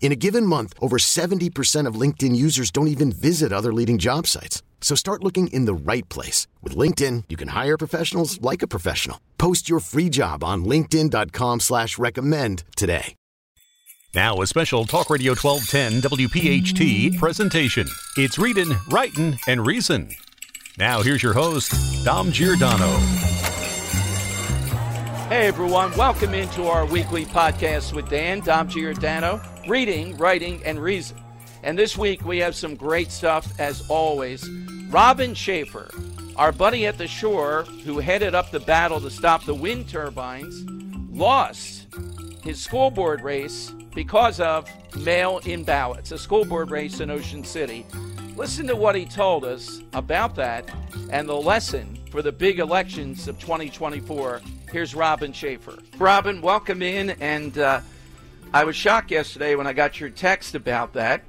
In a given month, over 70% of LinkedIn users don't even visit other leading job sites. So start looking in the right place. With LinkedIn, you can hire professionals like a professional. Post your free job on linkedin.com slash recommend today. Now a special Talk Radio 1210 WPHT presentation. It's Readin', Writin', and reason. Now here's your host, Dom Giordano. Hey everyone, welcome into our weekly podcast with Dan, Dom Giordano, reading, writing, and reason. And this week we have some great stuff as always. Robin Shaffer, our buddy at the shore who headed up the battle to stop the wind turbines, lost his school board race because of mail in ballots, a school board race in Ocean City. Listen to what he told us about that and the lesson for the big elections of 2024. Here's Robin Shaffer. Robin, welcome in. And uh, I was shocked yesterday when I got your text about that.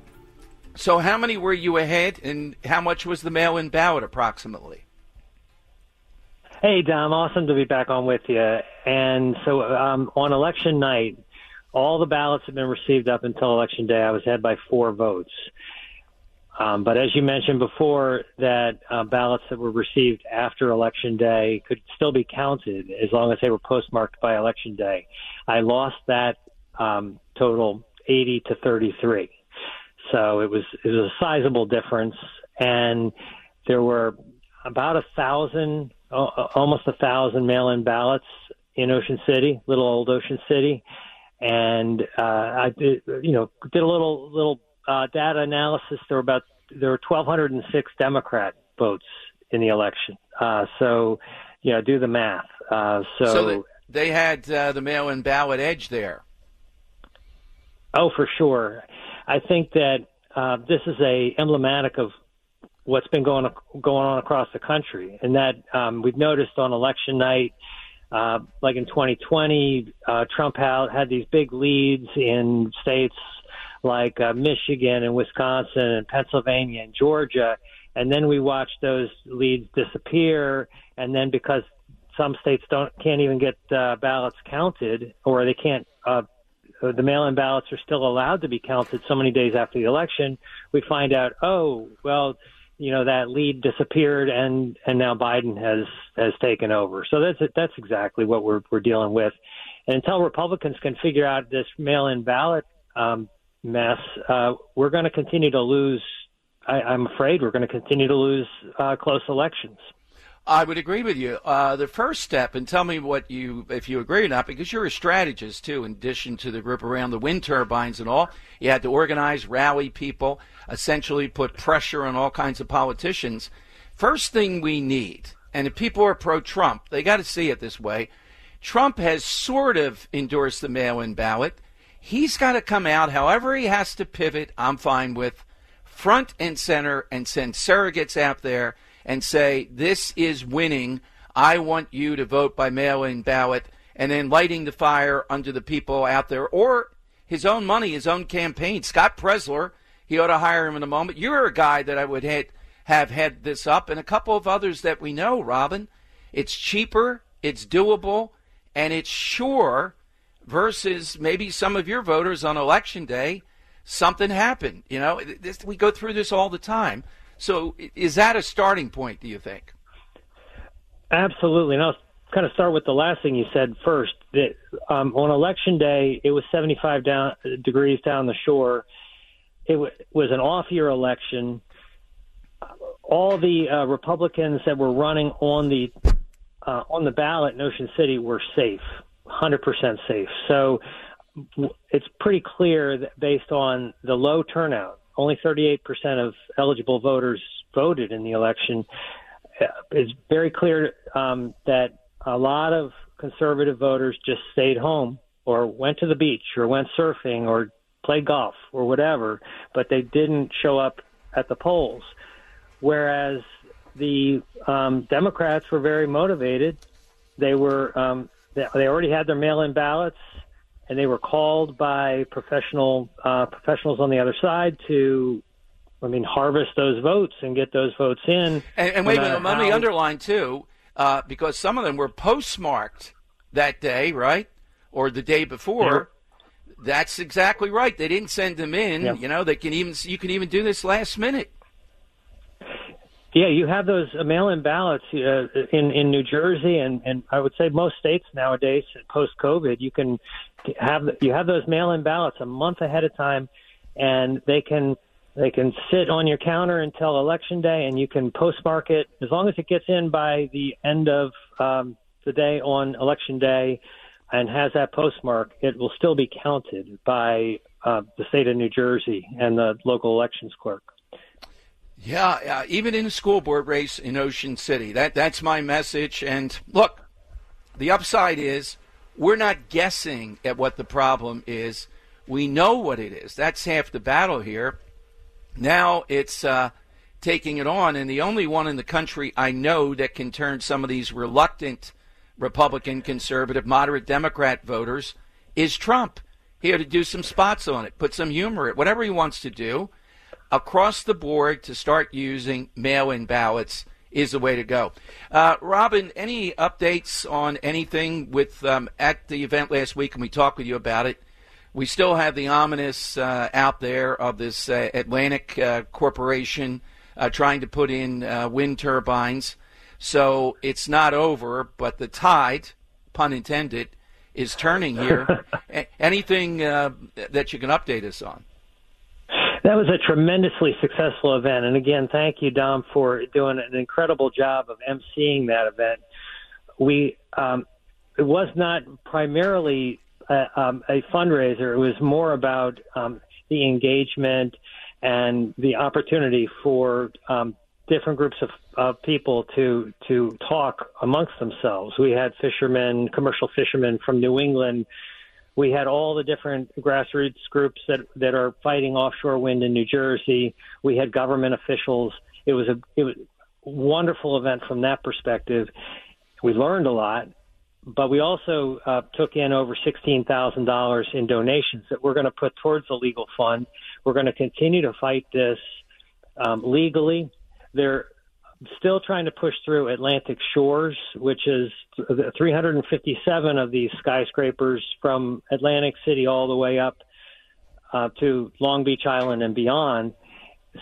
So, how many were you ahead, and how much was the mail in ballot approximately? Hey, Dom, awesome to be back on with you. And so, um, on election night, all the ballots had been received up until election day. I was ahead by four votes. Um, but as you mentioned before, that uh, ballots that were received after election day could still be counted as long as they were postmarked by election day. I lost that um, total 80 to 33. So it was it was a sizable difference, and there were about a thousand, almost a thousand mail-in ballots in Ocean City, little old Ocean City, and uh, I did, you know, did a little little uh, data analysis. There were about there were 1,206 Democrat votes in the election. Uh, so, you know, do the math. Uh, so, so they had uh, the mail-in ballot edge there. Oh, for sure. I think that uh, this is a emblematic of what's been going going on across the country, and that um, we've noticed on election night, uh, like in 2020, uh, Trump had, had these big leads in states like uh, Michigan and Wisconsin and Pennsylvania and Georgia, and then we watch those leads disappear, and then because some states don't can't even get uh, ballots counted or they can't uh, the mail-in ballots are still allowed to be counted so many days after the election, we find out, oh, well, you know that lead disappeared and and now Biden has has taken over. So that's that's exactly what we're we're dealing with. And until Republicans can figure out this mail-in ballot um, mess, uh, we're going to continue to lose. I, I'm afraid we're going to continue to lose uh, close elections. I would agree with you. Uh, the first step, and tell me what you, if you agree or not, because you're a strategist too. In addition to the group around the wind turbines and all, you had to organize, rally people, essentially put pressure on all kinds of politicians. First thing we need, and if people are pro-Trump, they got to see it this way. Trump has sort of endorsed the mail-in ballot. He's got to come out, however he has to pivot. I'm fine with front and center and send surrogates out there and say, this is winning. I want you to vote by mail in ballot, and then lighting the fire under the people out there, or his own money, his own campaign. Scott Presler, he ought to hire him in a moment. You're a guy that I would hit, have had this up, and a couple of others that we know, Robin. It's cheaper, it's doable, and it's sure versus maybe some of your voters on election day. Something happened. You know, this, we go through this all the time. So is that a starting point, do you think? Absolutely. And I'll kind of start with the last thing you said first. That um, on election day, it was 75 down, degrees down the shore. It w- was an off-year election. all the uh, Republicans that were running on the uh, on the ballot in Ocean City were safe, 100% safe. So it's pretty clear that based on the low turnout, only 38% of eligible voters voted in the election. Uh, it's very clear um, that a lot of conservative voters just stayed home or went to the beach or went surfing or played golf or whatever, but they didn't show up at the polls. Whereas the um, Democrats were very motivated. They were um, they, already had their mail-in ballots, and they were called by professional uh, professionals on the other side to, I mean, harvest those votes and get those votes in. And, and wait a minute, let me underline too, uh, because some of them were postmarked that day, right, or the day before. That's exactly right. They didn't send them in. You know, they can even you can even do this last minute. Yeah, you have those mail-in ballots uh, in in New Jersey and and I would say most states nowadays post COVID. You can have you have those mail-in ballots a month ahead of time, and they can they can sit on your counter until election day, and you can postmark it as long as it gets in by the end of um, the day on election day, and has that postmark. It will still be counted by uh, the state of New Jersey and the local elections clerk. Yeah, uh, even in the school board race in Ocean City. That that's my message. And look, the upside is we're not guessing at what the problem is. We know what it is. That's half the battle here. Now it's uh, taking it on, and the only one in the country I know that can turn some of these reluctant Republican, conservative, moderate Democrat voters is Trump. He had to do some spots on it, put some humor in whatever he wants to do across the board to start using mail in ballots is the way to go. Uh, Robin, any updates on anything with um, at the event last week? And we talked with you about it. We still have the ominous uh, out there of this uh, Atlantic uh, Corporation uh, trying to put in uh, wind turbines. So it's not over, but the tide, pun intended, is turning here. anything that you can update us on? That was a tremendously successful event. And again, thank you, Dom, for doing an incredible job of emceeing that event. We, um, it was not primarily a, um, a fundraiser. It was more about um, the engagement and the opportunity for um, different groups of, of people to to talk amongst themselves. We had fishermen, commercial fishermen from New England we had all the different grassroots groups that that are fighting offshore wind in New Jersey. We had government officials. It was a it was wonderful event from that perspective. We learned a lot, but we also uh, took in over sixteen thousand dollars in donations that we're going to put towards the legal fund. We're going to continue to fight this um, legally. There still trying to push through Atlantic Shores, which is 357 of these skyscrapers from Atlantic City all the way up uh, to Long Beach Island and beyond.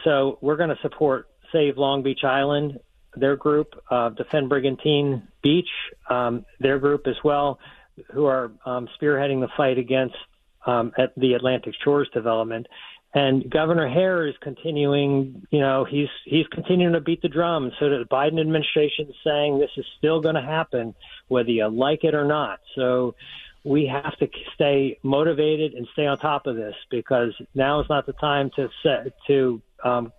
So we're going to support Save Long Beach Island, their group, uh, Defend Brigantine Beach, um, their group as well, who are um, spearheading the fight against um, at the Atlantic Shores development. And Governor Hare is continuing, you know, he's he's continuing to beat the drum. So the Biden administration is saying this is still going to happen, whether you like it or not. So we have to stay motivated and stay on top of this because now is not the time to set, to um,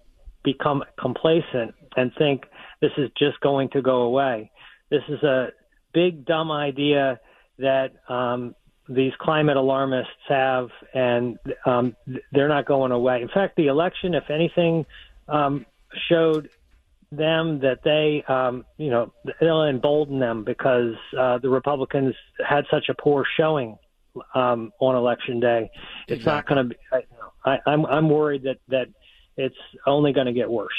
become complacent and think this is just going to go away. This is a big dumb idea that um, these climate alarmists have, and um, they're not going away. In fact, the election, if anything, um, showed them that they, um, you know, they'll embolden them because uh, the Republicans had such a poor showing um, on election day. It's exactly. not going to be. I, I'm I'm worried that that it's only going to get worse.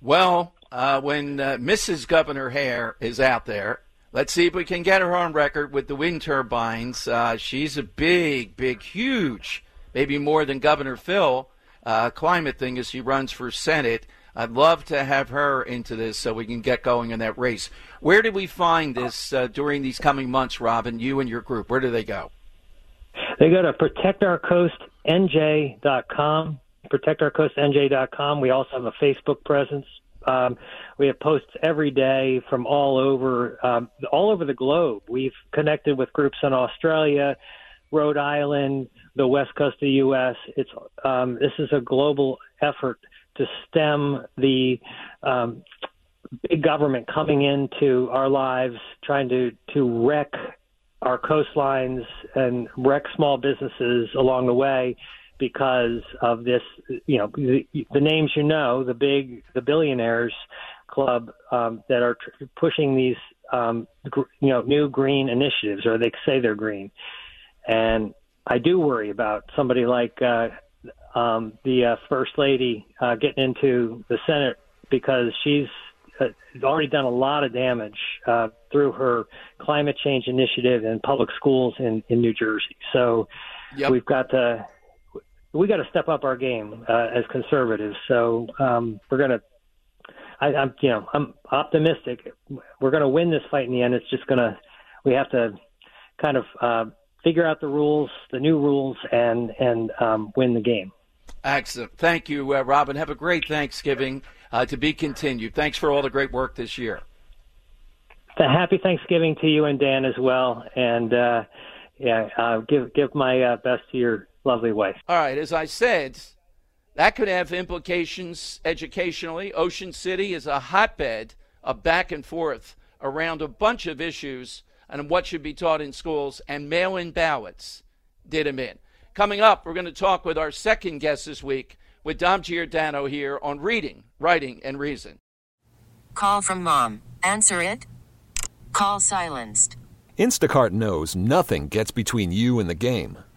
Well, uh, when uh, Mrs. Governor Hare is out there Let's see if we can get her on record with the wind turbines. Uh, she's a big, big, huge, maybe more than Governor Phil, uh, climate thing as she runs for Senate. I'd love to have her into this so we can get going in that race. Where do we find this uh, during these coming months, Robin? You and your group, where do they go? They go to protectourcoastnj.com, protectourcoastnj.com. We also have a Facebook presence Um, we have posts every day from all over, um, all over the globe. We've connected with groups in Australia, Rhode Island, the west coast of the U.S. It's um, this is a global effort to stem the um, big government coming into our lives, trying to to wreck our coastlines and wreck small businesses along the way because of this. You know, the, the names you know, the big the billionaires club um, that are tr- pushing these um, gr- you know new green initiatives, or they say they're green, and I do worry about somebody like uh, um, the uh, first lady uh, getting into the Senate because she's uh, already done a lot of damage uh, through her climate change initiative in public schools in, in New Jersey. So yep. we've got to we got to step up our game uh, as conservatives. So um, we're gonna. I, I'm you know I'm optimistic. We're gonna win this fight in the end. It's just gonna we have to kind of uh, figure out the rules, the new rules, and and um, win the game. Excellent. Thank you, uh, Robin. Have a great Thanksgiving. Uh, to be continued. Thanks for all the great work this year. A happy Thanksgiving to you and Dan as well. And uh, yeah, uh, give give my uh, best to your lovely wife. All right. As I said, that could have implications educationally. Ocean City is a hotbed of back and forth around a bunch of issues and what should be taught in schools, and mail in ballots did them in. Coming up, we're going to talk with our second guest this week with Dom Giordano here on Reading, Writing, and Reason. Call from mom. Answer it. Call silenced. Instacart knows nothing gets between you and the game.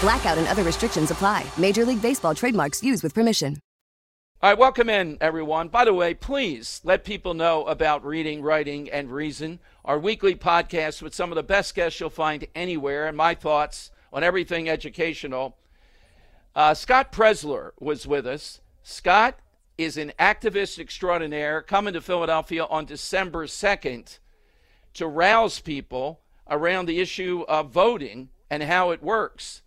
Blackout and other restrictions apply. Major League Baseball trademarks used with permission. All right, welcome in, everyone. By the way, please let people know about Reading, Writing, and Reason, our weekly podcast with some of the best guests you'll find anywhere, and my thoughts on everything educational. Uh, Scott Presler was with us. Scott is an activist extraordinaire coming to Philadelphia on December 2nd to rouse people around the issue of voting and how it works.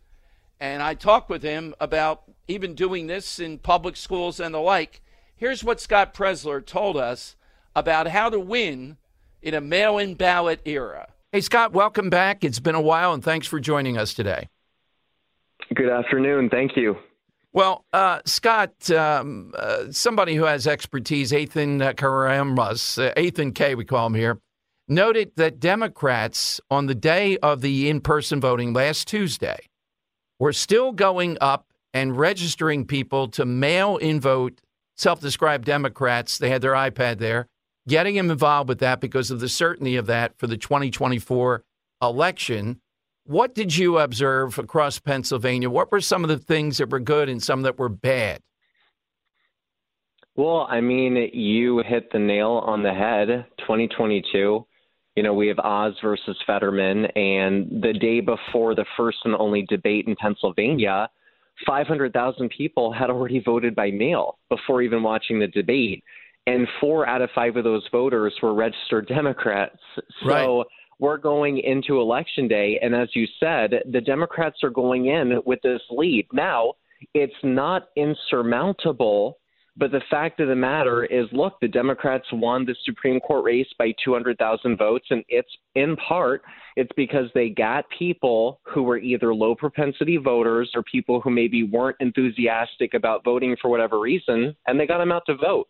And I talked with him about even doing this in public schools and the like. Here's what Scott Presler told us about how to win in a mail in ballot era. Hey, Scott, welcome back. It's been a while, and thanks for joining us today. Good afternoon. Thank you. Well, uh, Scott, um, uh, somebody who has expertise, Ethan Karamas, uh, Ethan K, we call him here, noted that Democrats on the day of the in person voting last Tuesday were still going up and registering people to mail in vote self described Democrats. They had their iPad there, getting them involved with that because of the certainty of that for the 2024 election. What did you observe across Pennsylvania? What were some of the things that were good and some that were bad? Well, I mean, you hit the nail on the head. 2022, you know, we have Oz versus Fetterman, and the day before the first and only debate in Pennsylvania, 500,000 people had already voted by mail before even watching the debate. And four out of five of those voters were registered Democrats. So, right we're going into election day. And as you said, the Democrats are going in with this lead. Now, It's not insurmountable. But the fact of the matter is, look, the Democrats won the Supreme Court race by 200,000 votes, and it's in part it's because they got people who were either low propensity voters or people who maybe weren't enthusiastic about voting for whatever reason, and they got them out to vote.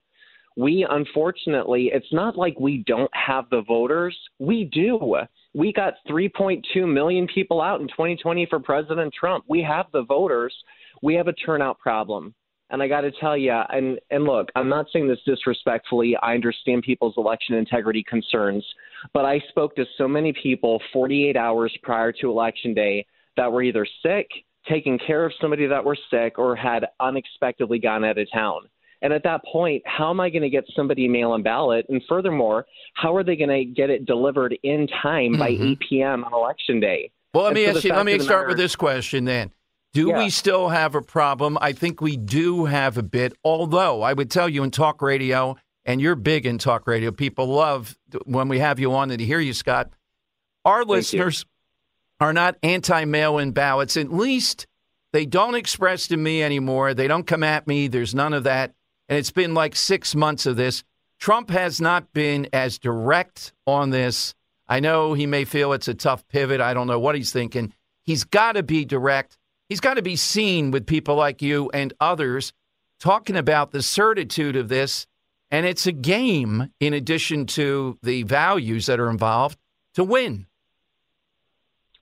We unfortunately, it's not like we don't have the voters. We do. We got 3.2 million people out in 2020 for President Trump. We have the voters. We have a turnout problem. And I got to tell you, and and look, I'm not saying this disrespectfully. I understand people's election integrity concerns, but I spoke to so many people 48 hours prior to election day that were either sick, taking care of somebody that were sick, or had unexpectedly gone out of town. And at that point, how am I going to get somebody mail in ballot? And furthermore, how are they going to get it delivered in time mm-hmm. by 8 p.m. on election day? Well, let and me so ask you. Let me start matter, with this question then. Do yeah. we still have a problem? I think we do have a bit, although I would tell you in talk radio, and you're big in talk radio, people love when we have you on and to hear you, Scott. Our Thank listeners you. are not anti mail in ballots. At least they don't express to me anymore. They don't come at me. There's none of that. And it's been like six months of this. Trump has not been as direct on this. I know he may feel it's a tough pivot. I don't know what he's thinking. He's got to be direct. He's got to be seen with people like you and others talking about the certitude of this. And it's a game, in addition to the values that are involved, to win.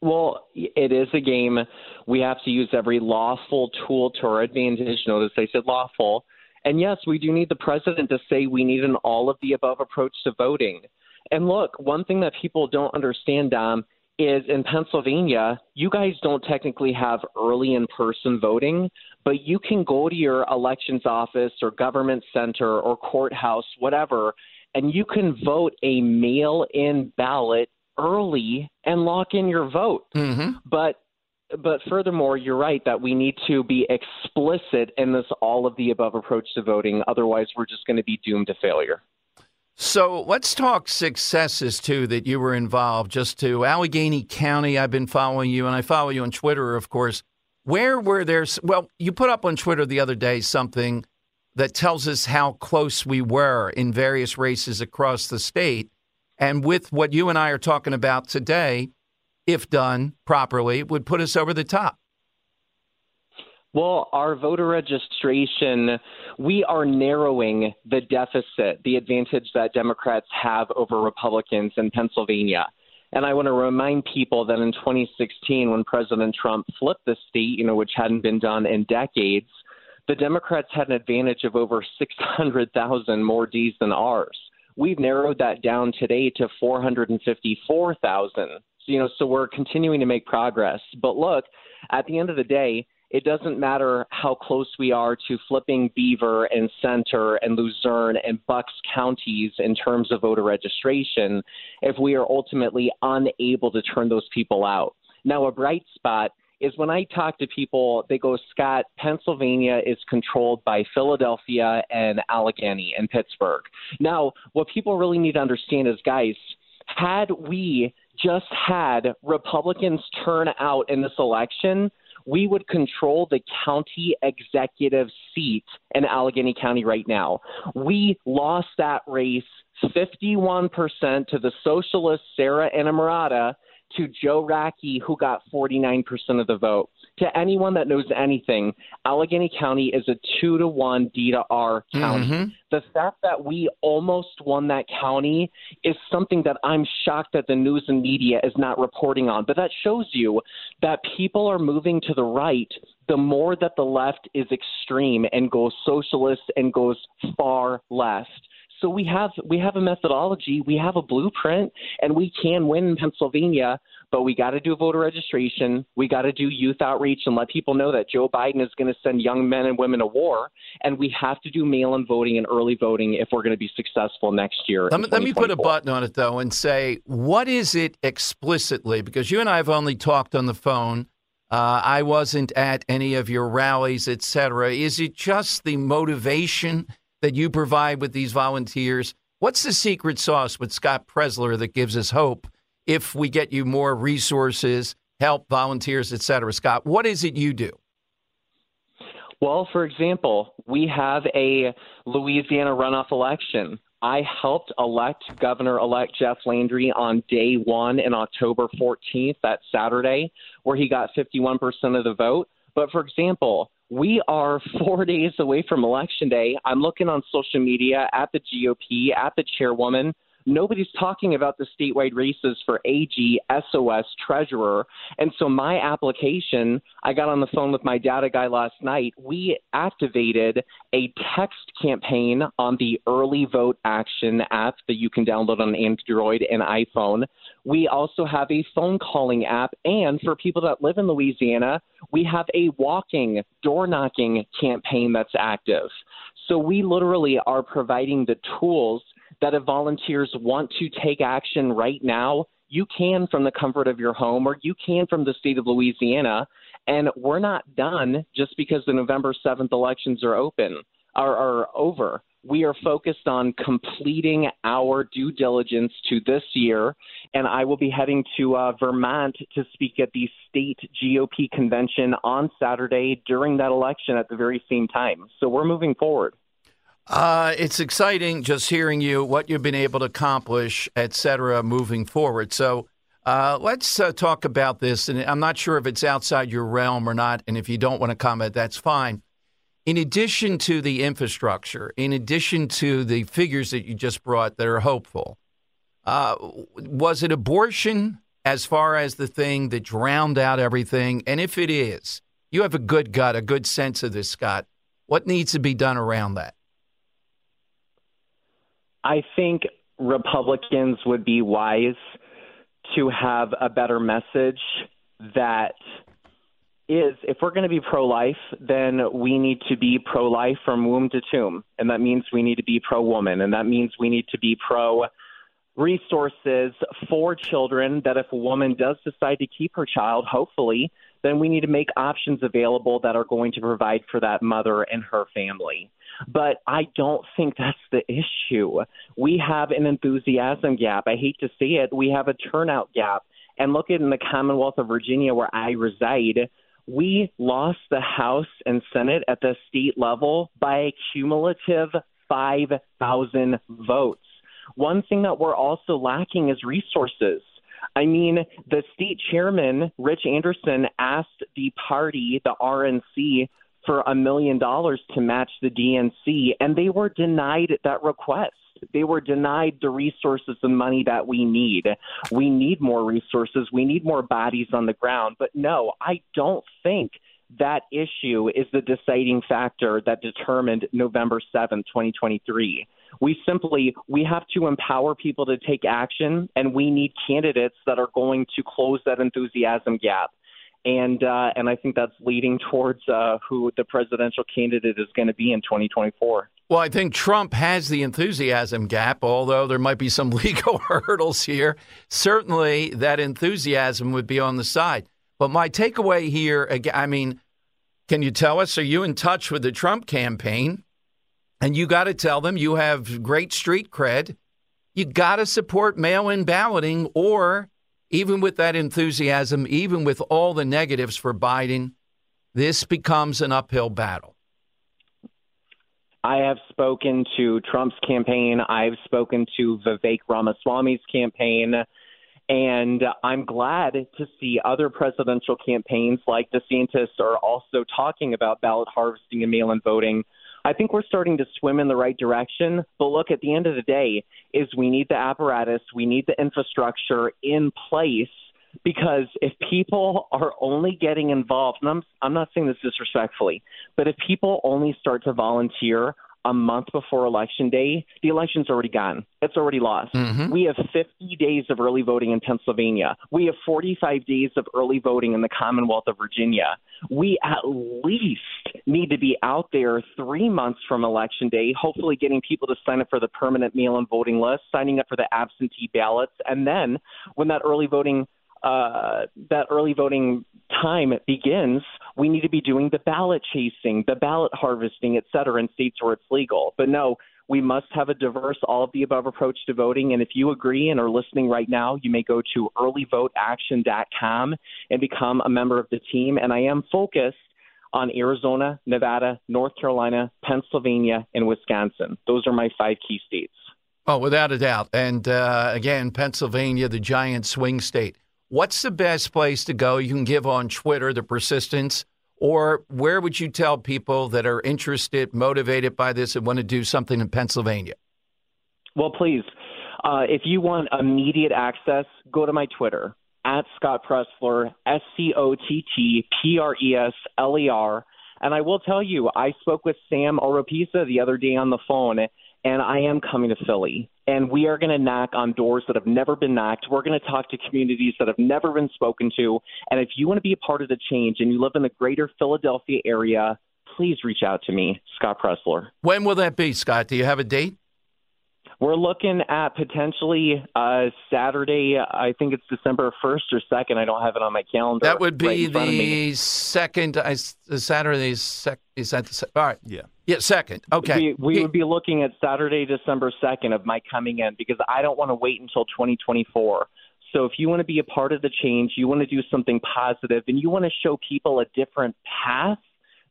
Well, it is a game. We have to use every lawful tool to our advantage. Notice I said lawful. And yes, we do need the president to say we need an all of the above approach to voting. And look, one thing that people don't understand, Dom, is in Pennsylvania, you guys don't technically have early in person voting, but you can go to your elections office or government center or courthouse, whatever, and you can vote a mail in ballot early and lock in your vote. Mm-hmm. But but furthermore, you're right that we need to be explicit in this all of the above approach to voting. Otherwise, we're just going to be doomed to failure. So let's talk successes too that you were involved. Just to Allegheny County, I've been following you, and I follow you on Twitter, of course. Where were there? Well, you put up on Twitter the other day something that tells us how close we were in various races across the state. And with what you and I are talking about today, if done properly, would put us over the top. Well, our voter registration, we are narrowing the deficit, the advantage that Democrats have over Republicans in Pennsylvania. And I want to remind people that in 2016, when President Trump flipped the state, you know, which hadn't been done in decades, the Democrats had an advantage of over 600,000 more D's than ours. We've narrowed that down today to 454,000. So, you know, so we're continuing to make progress. But look, at the end of the day, it doesn't matter how close we are to flipping Beaver and Centre and Luzerne and Bucks counties in terms of voter registration if we are ultimately unable to turn those people out. Now, a bright spot is when I talk to people, they go, Scott, Pennsylvania is controlled by Philadelphia and Allegheny and Pittsburgh. Now, what people really need to understand is, guys, had we just had Republicans turn out in this election, we would control the county executive seat in Allegheny County right now. We lost that race 51% to the socialist Sara Innamorato to Joe Rockey, who got 49% of the vote to anyone that knows anything, Allegheny County is a two to one D to R county. Mm-hmm. The fact that we almost won that county is something that I'm shocked that the news and media is not reporting on. But that shows you that people are moving to the right the more that the left is extreme and goes socialist and goes far left. So we have we have a methodology, we have a blueprint, and we can win in Pennsylvania. But we got to do voter registration. We got to do youth outreach and let people know that Joe Biden is going to send young men and women to war. And we have to do mail-in voting and early voting if we're going to be successful next year. Let me, let me put a button on it though and say, what is it explicitly? Because you and I have only talked on the phone. Uh, I wasn't at any of your rallies, et cetera. Is it just the motivation? That you provide with these volunteers. What's the secret sauce with Scott Presler that gives us hope if we get you more resources, help, volunteers, et cetera? Scott, what is it you do? Well, for example, we have a Louisiana runoff election. I helped elect Governor elect Jeff Landry on day one in October 14th, that Saturday, where he got 51% of the vote. But for example, we are four days away from Election Day. I'm looking on social media at the GOP, at the chairwoman Nobody's talking about the statewide races for AG, SOS, treasurer. And so my application, I got on the phone with my data guy last night. We activated a text campaign on the Early Vote Action app that you can download on Android and iPhone. We also have a phone calling app. And for people that live in Louisiana, we have a walking, door knocking campaign that's active. So we literally are providing the tools that if volunteers want to take action right now, you can from the comfort of your home or you can from the state of Louisiana. And we're not done just because the November 7th elections are open are, are over. We are focused on completing our due diligence to this year, and I will be heading to uh, Vermont to speak at the state GOP convention on Saturday during that election at the very same time. So we're moving forward. Uh, it's exciting just hearing you, what you've been able to accomplish, et cetera, moving forward. So uh, let's uh, talk about this. And I'm not sure if it's outside your realm or not. And if you don't want to comment, that's fine. In addition to the infrastructure, in addition to the figures that you just brought that are hopeful, uh, was it abortion as far as the thing that drowned out everything? And if it is, you have a good gut, a good sense of this, Scott. What needs to be done around that? I think Republicans would be wise to have a better message that is if we're going to be pro life, then we need to be pro life from womb to tomb. And that means we need to be pro woman. And that means we need to be pro resources for children that if a woman does decide to keep her child, hopefully, then we need to make options available that are going to provide for that mother and her family. But I don't think that's the issue. We have an enthusiasm gap. I hate to say it. We have a turnout gap. And look at in the Commonwealth of Virginia, where I reside, we lost the House and Senate at the state level by a cumulative 5,000 votes. One thing that we're also lacking is resources. I mean, the state chairman, Rich Anderson, asked the party, the RNC, for a million dollars to match the DNC, and they were denied that request. They were denied the resources and money that we need. We need more resources. We need more bodies on the ground. But no, I don't think that issue is the deciding factor that determined November 7th, 2023. We simply we have to empower people to take action and we need candidates that are going to close that enthusiasm gap and uh, and I think that's leading towards uh, who the presidential candidate is going to be in 2024. Well, I think Trump has the enthusiasm gap, although there might be some legal hurdles here. Certainly, that enthusiasm would be on the side. But my takeaway here, I mean, can you tell us? Are you in touch with the Trump campaign? And you got to tell them you have great street cred. You got to support mail in balloting or even with that enthusiasm, even with all the negatives for Biden, this becomes an uphill battle. I have spoken to Trump's campaign. I've spoken to Vivek Ramaswamy's campaign. And I'm glad to see other presidential campaigns like DeSantis are also talking about ballot harvesting and mail in voting I think we're starting to swim in the right direction. But look, at the end of the day, is we need the apparatus, we need the infrastructure in place because if people are only getting involved, and I'm I'm not saying this disrespectfully, but if people only start to volunteer a month before election day, the election's already gone. It's already lost. Mm-hmm. We have 50 days of early voting in Pennsylvania. We have 45 days of early voting in the Commonwealth of Virginia. We at least need to be out there three months from election day, hopefully getting people to sign up for the permanent mail in voting list, signing up for the absentee ballots. And then when that early voting uh, that early voting time begins, we need to be doing the ballot chasing, the ballot harvesting, et cetera, in states where it's legal. But no, we must have a diverse, all of the above approach to voting. And if you agree and are listening right now, you may go to earlyvoteaction.com and become a member of the team. And I am focused on Arizona, Nevada, North Carolina, Pennsylvania, and Wisconsin. Those are my five key states. Oh, without a doubt. And uh, again, Pennsylvania, the giant swing state. What's the best place to go? You can give on Twitter the persistence, or where would you tell people that are interested, motivated by this, and want to do something in Pennsylvania? Well, please, uh, if you want immediate access, go to my Twitter at Scott Presler, S C O T T P R E S L E R. And I will tell you, I spoke with Sam Oropesa the other day on the phone, and I am coming to Philly. And we are going to knock on doors that have never been knocked. We're going to talk to communities that have never been spoken to. And if you want to be a part of the change and you live in the greater Philadelphia area, please reach out to me, Scott Presler. When will that be, Scott? Do you have a date? We're looking at potentially uh, Saturday. I think it's December first or second. I don't have it on my calendar. That would be right the second. Uh, Saturday. Sec, is that the sec, all right? Yeah. Yeah, second. Okay. We, we yeah. would be looking at Saturday, December second of my coming in because I don't want to wait until 2024. So if you want to be a part of the change, you want to do something positive, and you want to show people a different path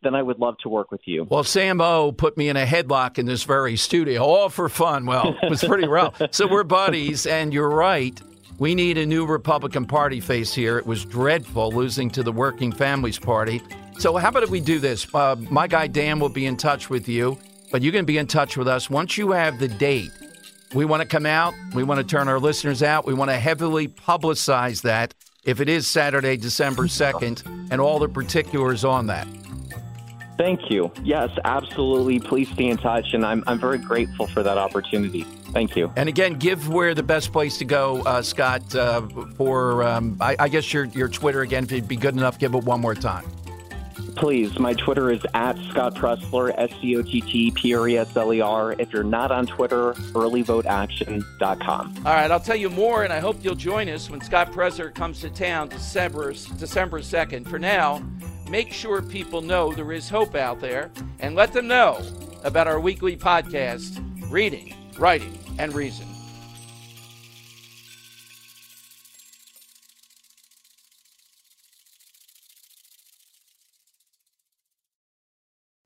then I would love to work with you. Well, Sam O put me in a headlock in this very studio, all for fun. Well, it was pretty rough. So we're buddies, and you're right. We need a new Republican Party face here. It was dreadful losing to the Working Families Party. So, how about if we do this? Uh, my guy Dan will be in touch with you, but you can be in touch with us once you have the date. We want to come out. We want to turn our listeners out. We want to heavily publicize that if it is Saturday, December 2nd, and all the particulars on that. Thank you. Yes, absolutely. Please stay in touch, and I'm, I'm very grateful for that opportunity. Thank you. And again, give where the best place to go, uh, Scott, uh, for, um, I, I, guess, your, your Twitter again, if you'd be good enough, give it one more time. Please. My Twitter is at Scott Presler, S C O T T P R E S L E R. If you're not on Twitter, earlyvoteaction.com. All right, I'll tell you more, and I hope you'll join us when Scott Presler comes to town December, December 2nd. For now, make sure people know there is hope out there and let them know about our weekly podcast, Reading, Writing, and Reason.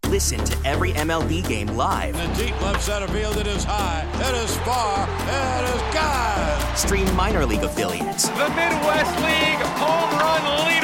Listen to every MLB game live. In the deep left center field, it is high, it is far, it is God. Stream minor league affiliates. The Midwest League home run leader.